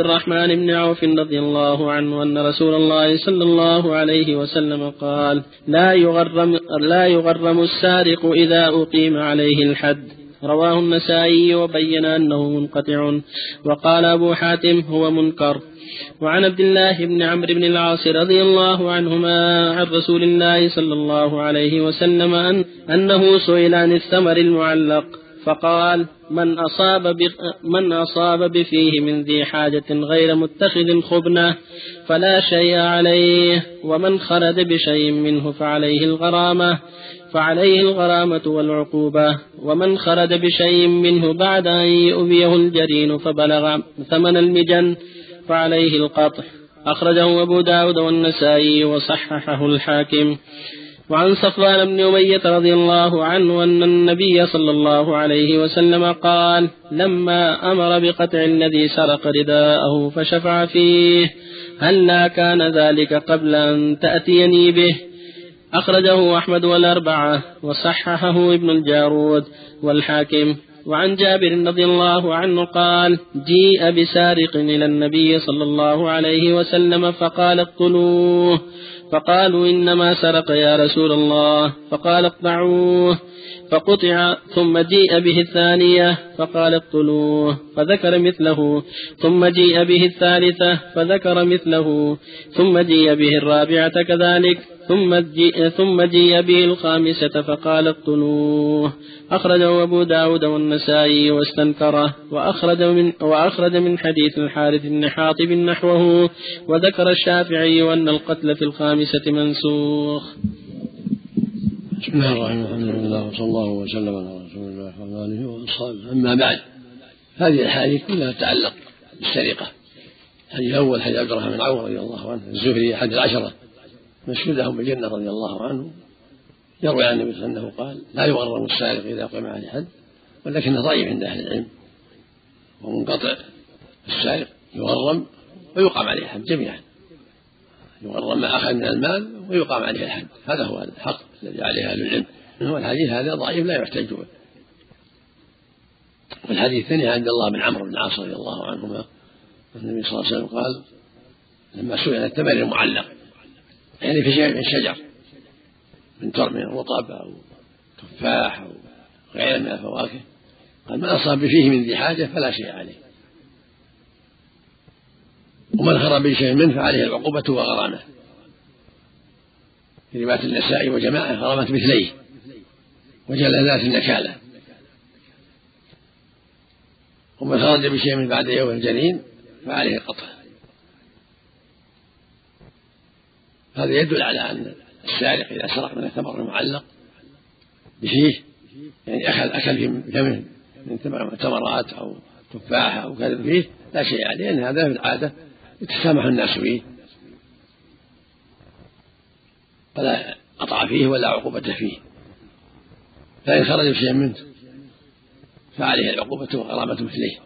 الرحمن بن عوف رضي الله عنه أن رسول الله صلى الله عليه وسلم قال لا يغرم, لا يغرم السارق إذا أقيم عليه الحد. رواه النسائي وبين أنه منقطع. وقال أبو حاتم هو منكر. وعن عبد الله بن عمرو بن العاص رضي الله عنهما عن رسول الله صلى الله عليه وسلم أن أنه سئل عن الثمر المعلق. فقال من أصاب من أصاب بفيه من ذي حاجة غير متخذ خبنة فلا شيء عليه ومن خرج بشيء منه فعليه الغرامة فعليه الغرامة والعقوبة ومن خرج بشيء منه بعد أن يؤذيه الجرين فبلغ ثمن المجن فعليه القطع. أخرجه أبو داود والنسائي وصححه الحاكم. وعن صفوان بن أمية رضي الله عنه أن النبي صلى الله عليه وسلم قال لما أمر بقطع الذي سرق رداءه فشفع فيه هلا كان ذلك قبل أن تأتيني به؟ أخرجه أحمد والأربعة وصححه ابن الجارود والحاكم. وعن جابر رضي الله عنه قال جيء بسارق إلى النبي صلى الله عليه وسلم فقال اقتلوه. فقالوا إنما سرق يا رسول الله. فقال اقطعوه. فقطع ثم جيء به الثانية فقال اقتلوه. فذكر مثله. ثم جيء به الثالثة فذكر مثله. ثم جيء به الرابعة كذلك. ثم جيء, ثم جيء به الخامسة فقال اقتلوه. أخرجه أبو داود والنسائي واستنكره وأخرج من, وأخرج من حديث الحارث بن حاطب نحوه وذكر الشافعي أن القتل في الخامسة منسوخ. بسم الله الرحمن الرحيم. الحمد لله وصلى الله وسلم على رسول الله وعلى آله وأصحابه. أما بعد هذه الأحاديث كلها تتعلق بالسرقة. الحديث الأول حديث عبد الرحمن بن عوف رضي الله عنه الزهري احد العشرة. مشهود لهم بالجنة رضي الله عنه يروي عن النبي صلى الله عليه وسلم قال لا يغرم السارق إذا قام عليه حد ولكنه ضعيف عند أهل العلم. ومنقطع السارق يغرم ويقام عليه الحد جميعا. يغرم ما اخذ من المال ويقام عليه الحد. هذا هو الحق الذي عليه أهل العلم. هو الحديث هذا ضعيف لا يحتج به والحديث الثاني عند الله بن عمرو بن العاص رضي الله عنهما النبي صلى الله عليه وسلم قال لما سئل التمر المعلق يعني في شيء من الشجر من ترم من رطب أو تفاح أو غيره من الفواكه. قال من أصاب فيه من ذي حاجة فلا شيء عليه. ومن خرب بشيء منه فعليه العقوبة وغرامة. في رواية النساء وجماعة غرامة مثليه. وجلالات النكالة. ومن خرج بشيء من بعد يوم الجنين فعليه القطع. هذا يدل على أن السارق إذا سرق من الثمر المعلق بفيه يعني أخذ أكل في من ثمرات أو تفاحة أو كذا فيه لا شيء عليه لأن هذا في العادة يتسامح الناس فيه. فلا قطع فيه ولا عقوبة فيه. فإن خرج بشيء منه فعليه العقوبة وغرامة مثله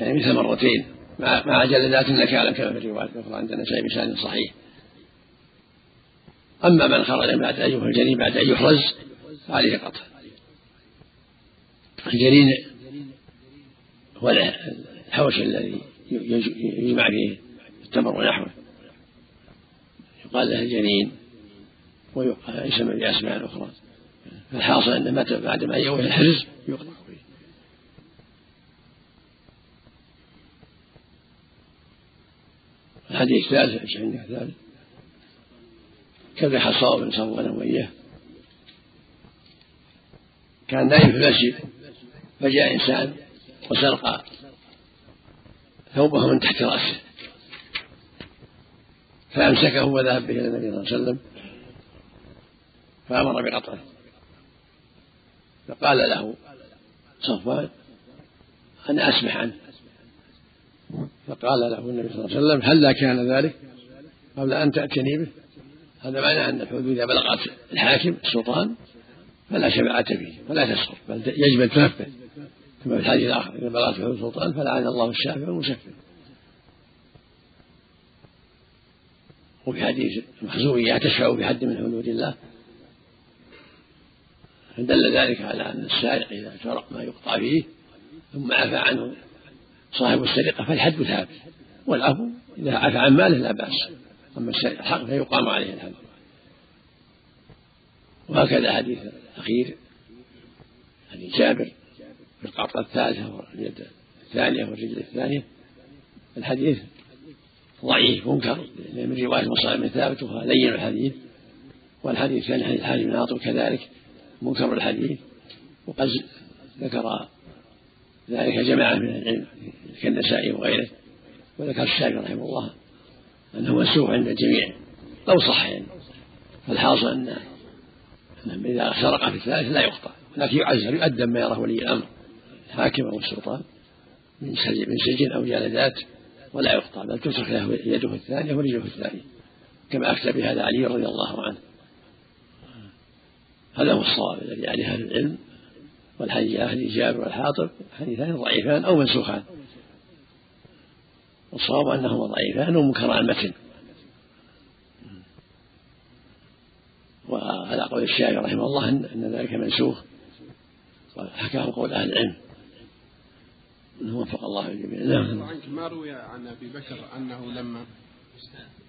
يعني مثل مرتين. مع مع جلدات النكالة كما في الرواية الأخرى عندنا شيء بشأن صحيح. أما من خرج بعد أن الجنين بعد أن يحرز فعليه قطع. الجنين هو الحوش الذي يجمع فيه التمر ونحوه. يقال له الجنين ويسمى بأسماء أخرى. فالحاصل أن متى بعد ما يوم الحرز يقطع فيه الحديث الثالث إيش عندك ثالث كذا حصاء بن صفوان وإياه. كان نايم في المسجد فجاء إنسان وسرق ثوبه من تحت رأسه. فأمسكه وذهب به إلى النبي صلى الله عليه وسلم فأمر بقطعه. فقال له صفوان أنا أسمح عنه فقال له النبي صلى الله عليه وسلم هلا كان ذلك؟ قبل أن تأتني به. هذا معنى أن الحدود إذا بلغت الحاكم السلطان فلا شفاعة فيه ولا تسقط بل يجب أن تنفذ. كما في الحديث الآخر إذا بلغت حدود السلطان فلعن الله الشافع والمشفع. وفي حديث المخزومية تشفع بحد من حدود الله فدل ذلك على أن السارق إذا سرق ما يقطع فيه ثم عفى عنه صاحب السرقة فالحد ثابت والعفو إذا عفى عن ماله لا بأس. أما الحق فيقام عليه الحد. وهكذا حديث الأخير حديث جابر في القطعة الثالثة واليد الثانية والرجل الثانية. الحديث ضعيف منكر من رواية مصعب ثابت وهو لين الحديث. والحديث كان حديث حاج بن عاطف كذلك منكر الحديث. وقد ذكر ذلك جماعة من العلم. كالنسائي وغيره وذكر الشافعي رحمه الله أنه منسوخ عند الجميع لو صح يعني. فالحاصل أن إذا سرق في الثالث لا يقطع ولكن يعزر يؤدب ما يراه ولي الأمر الحاكم أو السلطان من سجن أو جلدات ولا يقطع بل تترك له يده الثانية ورجله الثانية كما أفتى بهذا علي رضي الله عنه. هذا هو الصواب الذي عليه أهل العلم والحديث أهل جابر والحاطب حديثان ضعيفان أو منسوخان. والصواب أنهما ضعيفان ومنكران المتن وعلى قول الشافعي رحمه الله أن ذلك منسوخ. وحكاه قول أهل العلم. وفق الله الجميع. نعم. ما روي عن أبي بكر أنه لما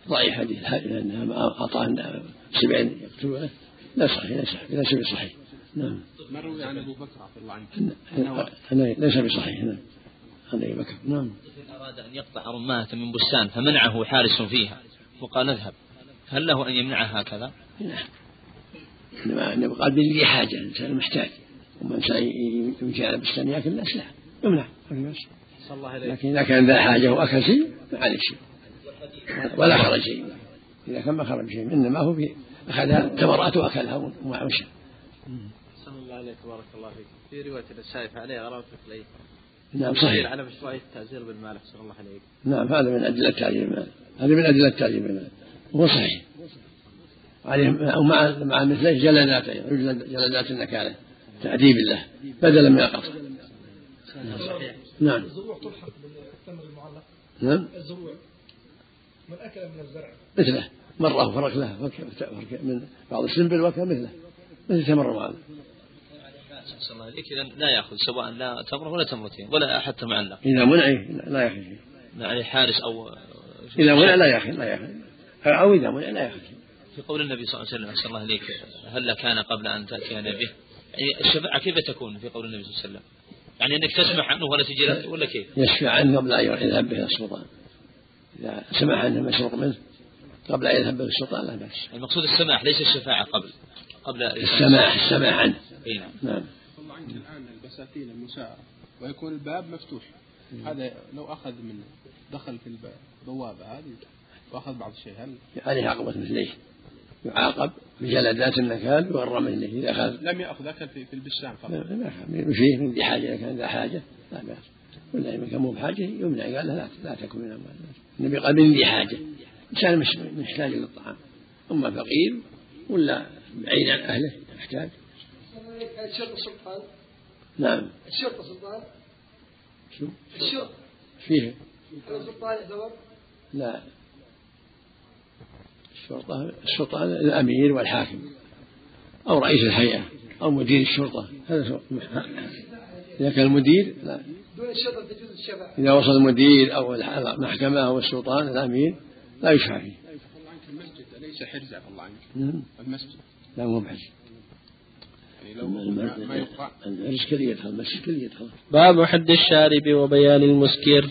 ضعيف حديث لانها اعطاه سبعين يقتلونه لا صحيح لا صحيح ليس بصحيح نعم. ما روي عن أبو بكر عفى الله عنك؟ ليس بصحيح. نعم. ابي بكر نعم. أراد أن يقطع رماة من بستان فمنعه حارس فيها. وقال اذهب. هل له أن يمنعها هكذا؟ نعم انما انما قال بذي حاجة الانسان محتاج. ومن يمشي على بستان ياكل الناس لا يمنع. لكن إذا كان ذا حاجة وأكل شيء ما عليه شيء. ولا خرج شيء. إذا كان ما خرج شيء إنما هو في أخذها تمرات وأكلها ومشى أحسن الله عليك بارك الله فيك. في رواية السائف عليه غرامة مثليه نعم صحيح. على مشروعية التعزير بالمال أحسن الله عليك. نعم هذا من أدلة التعزير بالمال. هذا من أدلة التعزير بالمال. وهو صحيح. عليه مع مع مثله جلدات جلدات النكالة. تأديب الله. بدلا من القطع نعم. الزروع تلحق بالتمر المعلق. نعم. الزروع من أكل من الزرع. مثله. مرة وفرق له من بعض السنبل وكل مثله. مثل تمر معلق أحسن الله عليك إذا لا يأخذ سواء لا تمر ولا تمرتين ولا حتى معلق إذا منع لا يأخذ يعني حارس أو إذا منع لا يأخذ لا يأخذ أو إذا منع لا يأخذ في قول النبي صلى الله عليه وسلم أحسن الله عليك هل كان قبل أن تأتي به يعني الشفاعة كيف تكون في قول النبي صلى الله عليه وسلم؟ يعني أنك تسمح عنه ولا تجي ولا كيف؟ يشفع عنه قبل أن يذهب به السلطان. إذا سمح انه مسروق منه قبل أن يذهب به السلطان لا بأس. المقصود السماح ليس الشفاعة قبل قبل السماح السماح عنه. اي نعم. عنك الآن البساتين المساعره ويكون الباب مفتوح. هذا لو أخذ من دخل في البوابه هذه وأخذ بعض الشيء هل؟ عليه عقبة مثليه يعاقب بجلدات النكال وغرم مثله اذا اخذ لم يأخذ أكل في, في البستان فقط. لا يمشيه من ذي حاجة اذا كان ذا حاجة. لا باس ولا إذا كان مو بحاجة يمنع. قال لا لا تكن من اموال الناس النبي قال من ذي حاجة. إنسان مش محتاج للطعام أما فقير ولا بعيد عن أهله محتاج الشرط سلطان؟ نعم. الشرط سلطان؟ شو؟ الشرط فيه السلطان يعتبر لا. الشرطة السلطان الأمير والحاكم. أو رئيس الهيئة. أو مدير الشرطة. هذا إذا كان المدير لا. دون الشرطة تجوز الشفاعة إذا وصل المدير أو المحكمة أو السلطان الأمير لا يشفع فيه الله عنك المسجد أليس حرز عفى الله عنك. نعم. المسجد. لا مو بحرز يعني لو ما يقطع يدخل يدخل باب حد الشارب وبيان المسكر.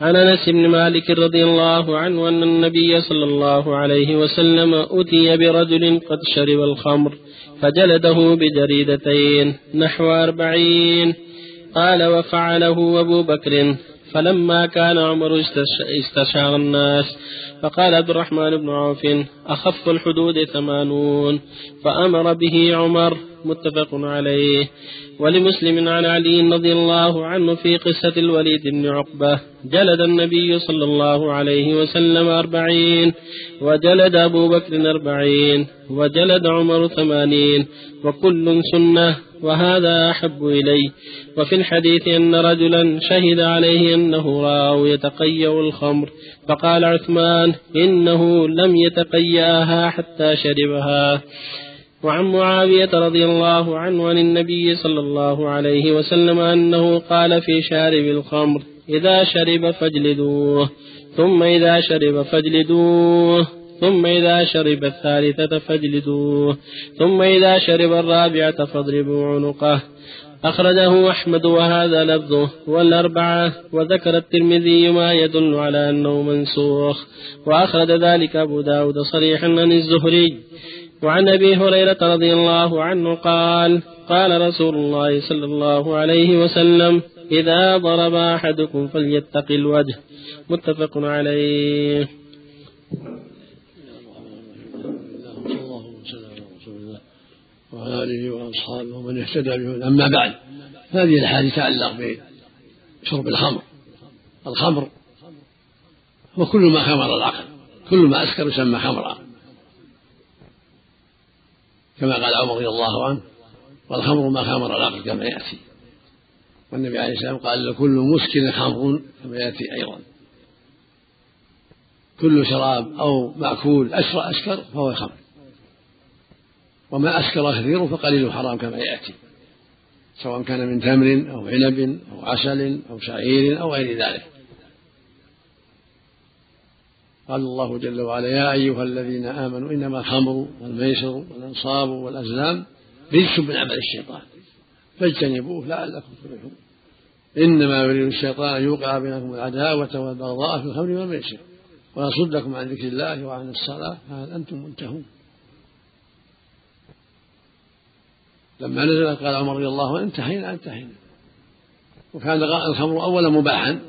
عن أنس بن مالك رضي الله عنه أن النبي صلى الله عليه وسلم أتي برجل قد شرب الخمر فجلده بجريدتين نحو أربعين. قال وفعله أبو بكر. فلما كان عمر استشار الناس فقال عبد الرحمن بن عوف أخف الحدود ثمانون. فأمر به عمر متفق عليه. ولمسلم عن علي رضي الله عنه في قصة الوليد بن عقبة جلد النبي صلى الله عليه وسلم أربعين وجلد أبو بكر أربعين وجلد عمر ثمانين وكل سنة وهذا أحب إلي وفي الحديث أن رجلا شهد عليه أنه رآه يتقيأ الخمر فقال عثمان إنه لم يتقيأها حتى شربها. وعن معاوية رضي الله عنه عن النبي صلى الله عليه وسلم أنه قال في شارب الخمر إذا شرب فاجلدوه ثم إذا شرب فاجلدوه ثم إذا شرب الثالثة فاجلدوه ثم إذا شرب الرابعة فاضربوا عنقه. أخرجه أحمد وهذا لفظه والأربعة وذكر الترمذي ما يدل على أنه منسوخ وأخرج ذلك أبو داود صريحا عن الزهري. وعن أبي هريرة رضي الله عنه قال قال رسول الله صلى الله عليه وسلم إذا ضرب أحدكم فليتق الوجه. متفق عليه. وعلى آله وأصحابه ومن اهتدى به أما بعد هذه الأحاديث تتعلق بشرب الخمر. الخمر هو كل ما خمر العقل. كل ما أسكر يسمى خمرا. كما قال عمر رضي الله عنه والخمر ما خمر العقل كما يأتي. والنبي عليه السلام قال لكل مسكر خمر كما يأتي أيضا. كل شراب أو مأكول اسرع اسكر فهو خمر. وما أسكر كثير فقليل حرام كما يأتي. سواء كان من تمر أو عنب أو عسل أو شعير أو غير ذلك. قال الله جل وعلا يا أيها الذين آمنوا إنما الخمر والميسر والأنصاب والأزلام رجس من عمل الشيطان. فاجتنبوه لعلكم تفلحون. إنما يريد الشيطان أن يوقع بينكم العداوة والبغضاء في الخمر والميسر ويصدكم عن ذكر الله وعن الصلاة فهل أنتم منتهون؟ لما نزلت قال عمر رضي الله عنه انتهينا انتهينا. وكان الخمر أولا مباحا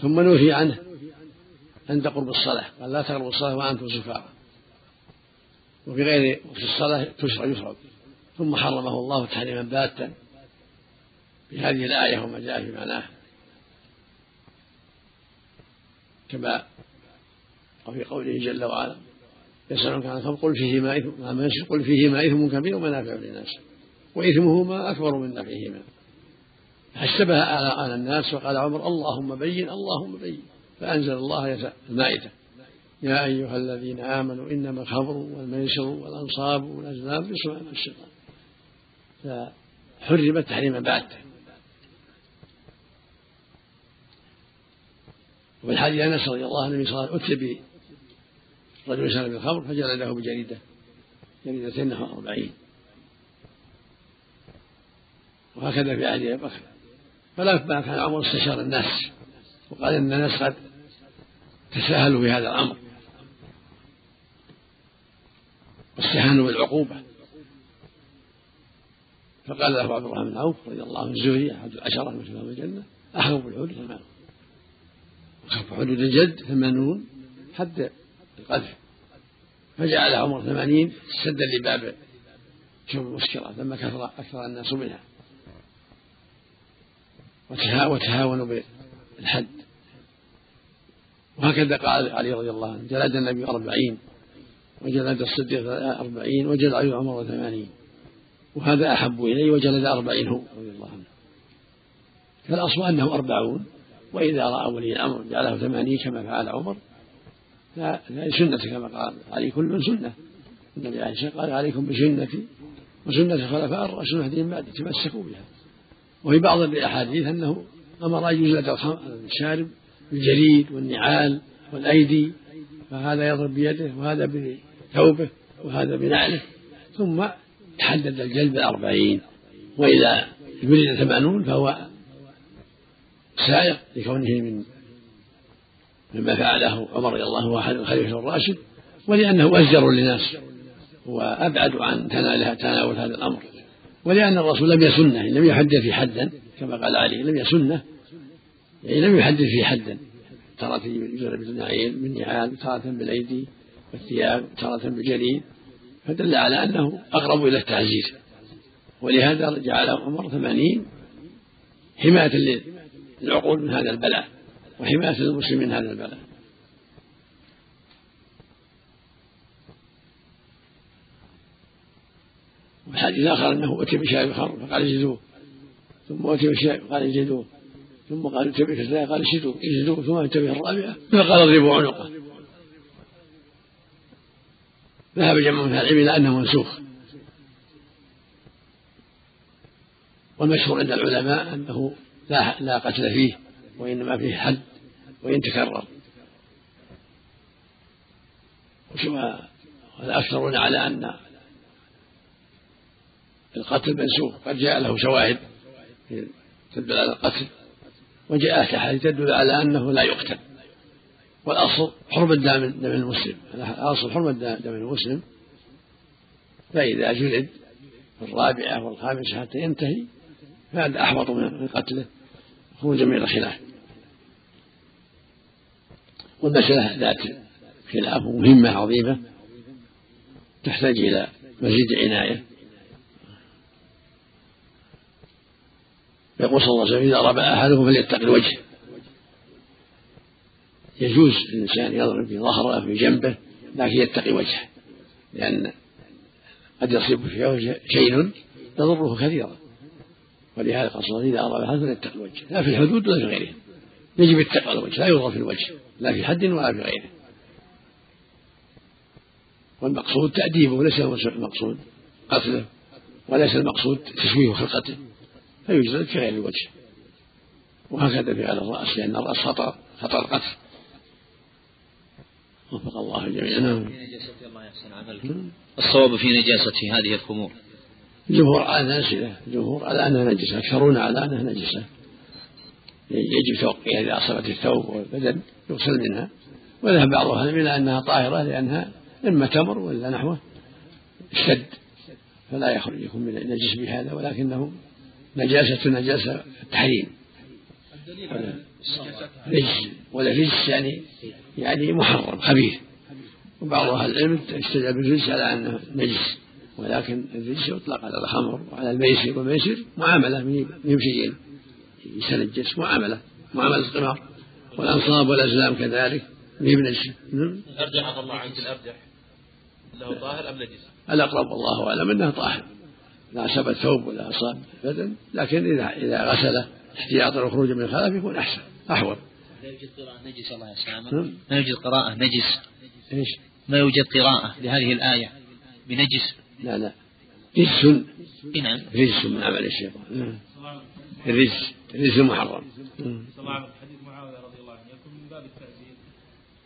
ثم نهي عنه. عند قرب الصلاة. قال لا تقربوا الصلاة وأنتم سكارى وفي غير وقت الصلاة تشرب يشرب ثم حرمه الله تحريما باتا بهذه الآية وما جاء في معناه. كما وفي قوله جل وعلا يسألونك عن الخمر قل فيهما إثم قل فيهما إثم كبير ومنافع للناس. وإثمهما أكبر من نفعهما. فاشتبه على الناس وقال عمر اللهم بين اللهم بين. فأنزل الله المائدة. يا أيها الذين آمنوا إنما الخمر والميسر والأنصاب والأزلام رجس الشيطان. فحرمت تحريما باتا وفي الحديث أنس رضي الله عنه صلى الله عليه وسلم رجل شرب الخمر فجلده بجريدة. جريدة نحو أربعين. وهكذا في عهد أبي بكر فلما كان عمر استشار الناس. وقال إن الناس قد تساهلوا في هذا الأمر. واستهانوا بالعقوبة. فقال له عبد الرحمن بن عوف رضي الله عنه الزهري أحد العشرة من شباب الجنة أخذوا بالحدود ثمانون وخف حدود الجد ثمانون حد القذف. فجعل عمر ثمانين سدا لباب شرب المسكرات لما كثر أكثر الناس منها. وتهاونوا بالحد. وهكذا قال علي رضي الله عنه. جلد النبي أربعين وجلد الصديق أربعين وجلد علي عمر ثمانين. وهذا أحب إلي وجلد أربعين هو رضي الله عنه. فالأصل أنه أربعون وإذا رأى ولي الأمر جعله ثمانين كما فعل عمر سنة كما قال علي كل سنة. النبي عليه الصلاة قال عليكم بسنتي وسنة الخلفاء الراشدين المهديين بعد تمسكوا بها. وفي بعض الأحاديث أنه أمر أن يجلد الشارب بالجليد والنعال والأيدي فهذا يضرب بيده وهذا بثوبه وهذا بنعله. ثم تحدد الجلد بالأربعين وإذا جلد ثمانون فهو سائق لكونه من مما فعله عمر رضي الله عنه الخليفة الراشد ولأنه أزجر للناس وأبعد عن تناول هذا الأمر. ولأن الرسول لم يسنه لم يحدث حدا كما قال علي لم يسنه يعني لم يحدث في حدا تارة يجرى بالنعيم بالنعال تارة بالأيدي والثياب تارة بالجليد فدل على أنه أقرب إلى التعزيز. ولهذا جعل عمر ثمانين حماية للعقول من هذا البلاء وحماية المسلم من هذا البلاء. والحديث الآخر أنه أتي بشاي الخمر فقال اجلدوه. ثم أتي بشاي قال اجلدوه. ثم قال اتي بكسرها قال اجلدوه اجلدوه ثم أتي به الرابعة. فقال اضربوا عنقه. ذهب جمع من العلم إلى أنه منسوخ. والمشهور عند العلماء أنه لا لا قتل فيه وإنما فيه حد وإن تكرر. والأكثرون على أن القتل منسوخ. قد جاء له شواهد تدل على القتل. وجاءت أحاديث تدل على أنه لا يقتل. والأصل حرمة دم المسلم. الأصل حرمة دم المسلم. فإذا جلد في الرابعة والخامسة حتى ينتهي فهذا أحوط من قتله خروجا من الخلاف. والمسألة ذات خلاف مهمة عظيمة تحتاج إلى مزيد عناية. يقول صلى الله عليه وسلم إذا ربى أحدكم فليتق الوجه. يجوز الإنسان يضرب في ظهره في جنبه لكن يتقي وجهه لأن قد يصيب فيه شيء يضره كثيرا. ولهذا قال صلى الله عليه وسلم إذا أراد أحد فليتقي الوجه. لا في الحدود ولا في غيرها يجب التقوى الوجه لا يضرب في الوجه لا في حد ولا في غيره. والمقصود تأديبه ليس المقصود قتله وليس المقصود تشويه خلقته. فيجلد في غير الوجه. وهكذا في على الرأس لأن الرأس خطر خطر قتل وفق الله الجميع نعم. الصواب في نجاسة هذه الخمور. الجمهور على نازلة الجمهور على أنها نجسة أكثرون على أنها نجسة. يجب توقيها إذا أصابت الثوب والبدن يغسل منها. وذهب بعض أهل إلى أنها طاهرة لأنها إما تمر ولا نحوه اشتد فلا يخرج يكون من نجس بهذا ولكنه نجاسة نجاسة التحريم رجس ولا رجس يعني يعني محرم خبيث. وبعض أهل العلم استدل بالرجس على أنه نجس ولكن الرجس يطلق على الخمر وعلى الميسر والميسر معاملة من شيئين يتنجس معاملة معاملة القمار. والأنصاب والأزلام كذلك من بنجس نعم. أرجح الله عنك الأرجح. أنه طاهر أم نجس؟ الأقرب والله أعلم أنه طاهر. لا أصاب الثوب ولا أصاب بدن لكن إذا إذا غسله احتياطا وخروجا من الخلاف يكون أحسن أحوط. لا يوجد قراءة نجس؟ الله يسلمك. ما يوجد قراءة نجس؟ إيش؟ ما يوجد قراءة لهذه الآية بنجس؟ لا لا. رجس. نعم. رجس من عمل الشيطان. نعم. الرجس الرجس محرم. حديث معاوية رضي الله عنه يكون من باب التعزيز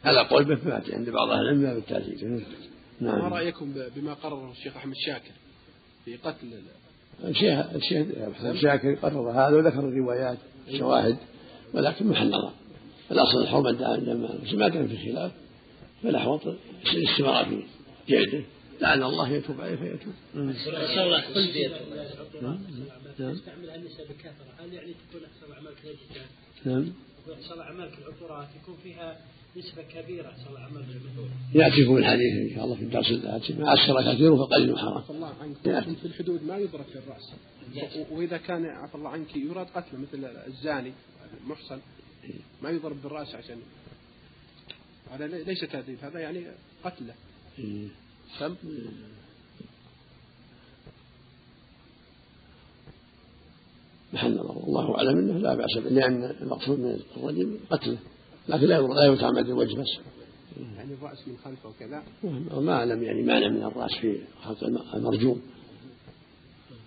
هذا قول به عند بعض أهل العلم باب التعزيز. نعم. ما رأيكم بما قرره الشيخ أحمد شاكر؟ في قتل الشيخ الشيخ شاكر قرر هذا وذكر الروايات الشواهد ولكن محل نظر الأصل الحرمة لما ما كان في خلاف فالاحوط الاستمرار في جهده لعل الله يتوب عليه فيتوب. نسال الله نعم. نعم. يستعمل النساء بكثرة هل يعني تكون أحسن أعمالك؟ نعم. أحسن أعمالك العثرات يكون فيها نسبة كبيرة صلى أعمال يأتيكم الحديث إن شاء الله في الدرس الآتي. ما أسر كثير فقليل حرام. عفى الله عنك. في الحدود ما يضرب في الرأس. وإذا كان عفى الله عنك يراد قتله مثل الزاني المحصن ما يضرب بالرأس عشان هذا ليس تهديد هذا يعني قتله. سم محل نظر والله أعلم إنه لا بأس به لأن المقصود من الرجل قتله. لكن لا لا يتعمد الوجه بس. يعني الرأس من خلفه وكذا ما أعلم يعني مانع من الرأس في خلق المرجوم.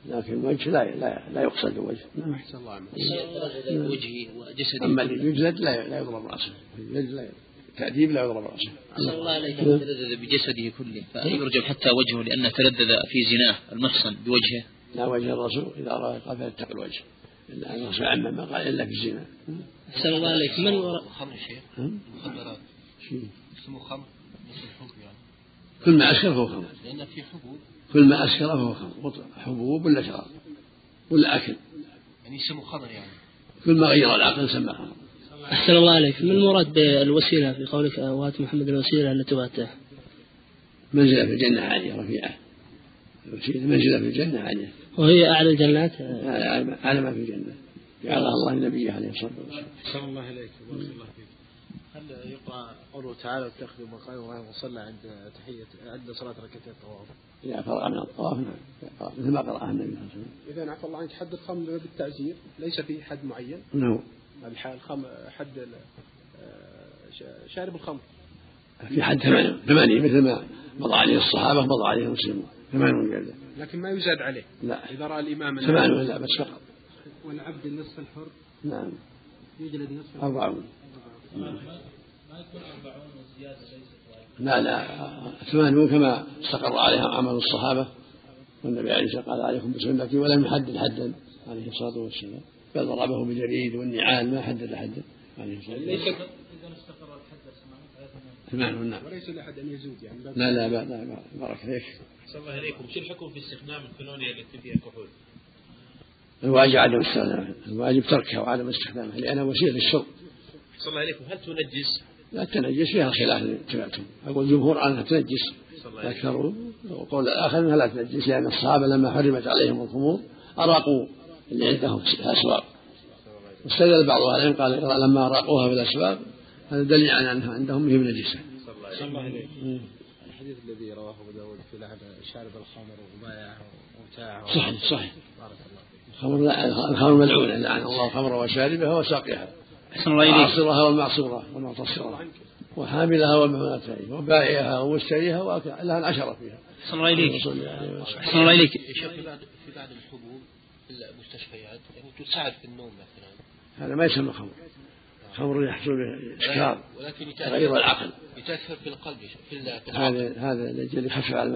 لكن الوجه لا لا, لا يقصد الوجه. نعم. احسن الله عمله وجهه وجسده أما اللي يجلد لا لا يضرب راسه الجلد لا تأديب لا يضرب راسه أسأل الله عليك أن تلذذ بجسده كله. فيرجم حتى وجهه لأنه تلذذ في زناه المحصن بوجهه؟ لا وجه الرسول إذا أراد قال فليتق الوجه. إلا أن الرسول عمم ما قال إلا في الزنا. أحسن الله عليك. من وراء؟ خمر شيخ. مخدرات. اسمه خمر. يعني. كل ما أسكر فهو خمر. لأن في حبوب. كل ما أسكر فهو خمر. حبوب ولا شراب؟ ولا أكل؟ يعني اسمه خمر يعني. كل ما غير العقل سمى خمر. أحسن الله عليك. ما المراد بالوسيلة في قولك؟ وات محمد الوسيلة التي واتاه منزلة في الجنة عالية رفيعة. منزلة في الجنة عالية. وهي أعلى الجنات أعلى ما في الجنة جعلها الله النبي عليه الصلاة والسلام أحسن الله إليك بارك الله فيك هل يقرأ قوله تعالى واتخذوا مقام إبراهيم وصلى عند تحية عند صلاة ركعتين الطواف؟ إذا فرغ من الطواف نعم مثل ما قرأها النبي صلى الله عليه وسلم. إذا عفى الله عنك حد الخمر بالتعزير ليس في حد معين؟ نعم. الخم حد شارب الخمر. في حد ثمانية مثل ما مضى عليه الصحابة مضى عليه المسلمون ثمانون جلدة. لكن ما يزاد عليه. لا. إذا رأى الإمام ثمانون لا بس فقط. والعبد النصف الحر. نعم. يجلد نصف أربعون لا لا ثمانون كما استقر عليها عمل الصحابة والنبي عليه الصلاة والسلام قال عليكم بسنتي ولم يحدد حدا عليه الصلاة والسلام بل ضربه بالجريد والنعال ما حدد حدا عليه الصلاة والسلام ثمانون نعم. وليس لأحد أن يزود يعني. لا لا لا, لا بارك فيك. أحسن الله إليكم شو الحكم في استخدام الكولونيا التي فيها كحول؟ الواجب عدم استخدامها الواجب تركها وعدم استخدامها لأنها وسيلة للشرب. أحسن الله إليكم هل تنجس؟ لا تنجس فيها خلاف تبعتم أقول الجمهور عنها تنجس. أكثر وقول الآخر أنها لا تنجس لأن الصحابة لما حرمت عليهم الخمور أراقوا اللي عندهم في الأسواق. واستدل بعض أهل العلم قال لما أراقوها في الأسواق هذا دليل على أنها عندهم هي نجسة أحسن الله إليكم الحديث الذي رواه أبو داود في لعن شارب الخمر وبايعه ومتاعه. صحيح صحيح. بارك الله فيك. الخمر لا الخمر ملعونة لعن الله الخمر وشاربها وساقيها. أحسن الله إليك. وعاصرها والمعصورة والمعتصرة. وحاملها والمماتين وبائعها ومشتريها لها العشرة فيها. أحسن الله إليك. صلى عليه. أحسن الله إليك. في بعض في بعض الحبوب في المستشفيات يعني تساعد في النوم مثلا. هذا ما يسمى خمر. خمر يحصل به إسكار ولكن غير يتاثر العقل. يتأثر في القلب في ال- في العقل هذا هذا لأجل يخفف على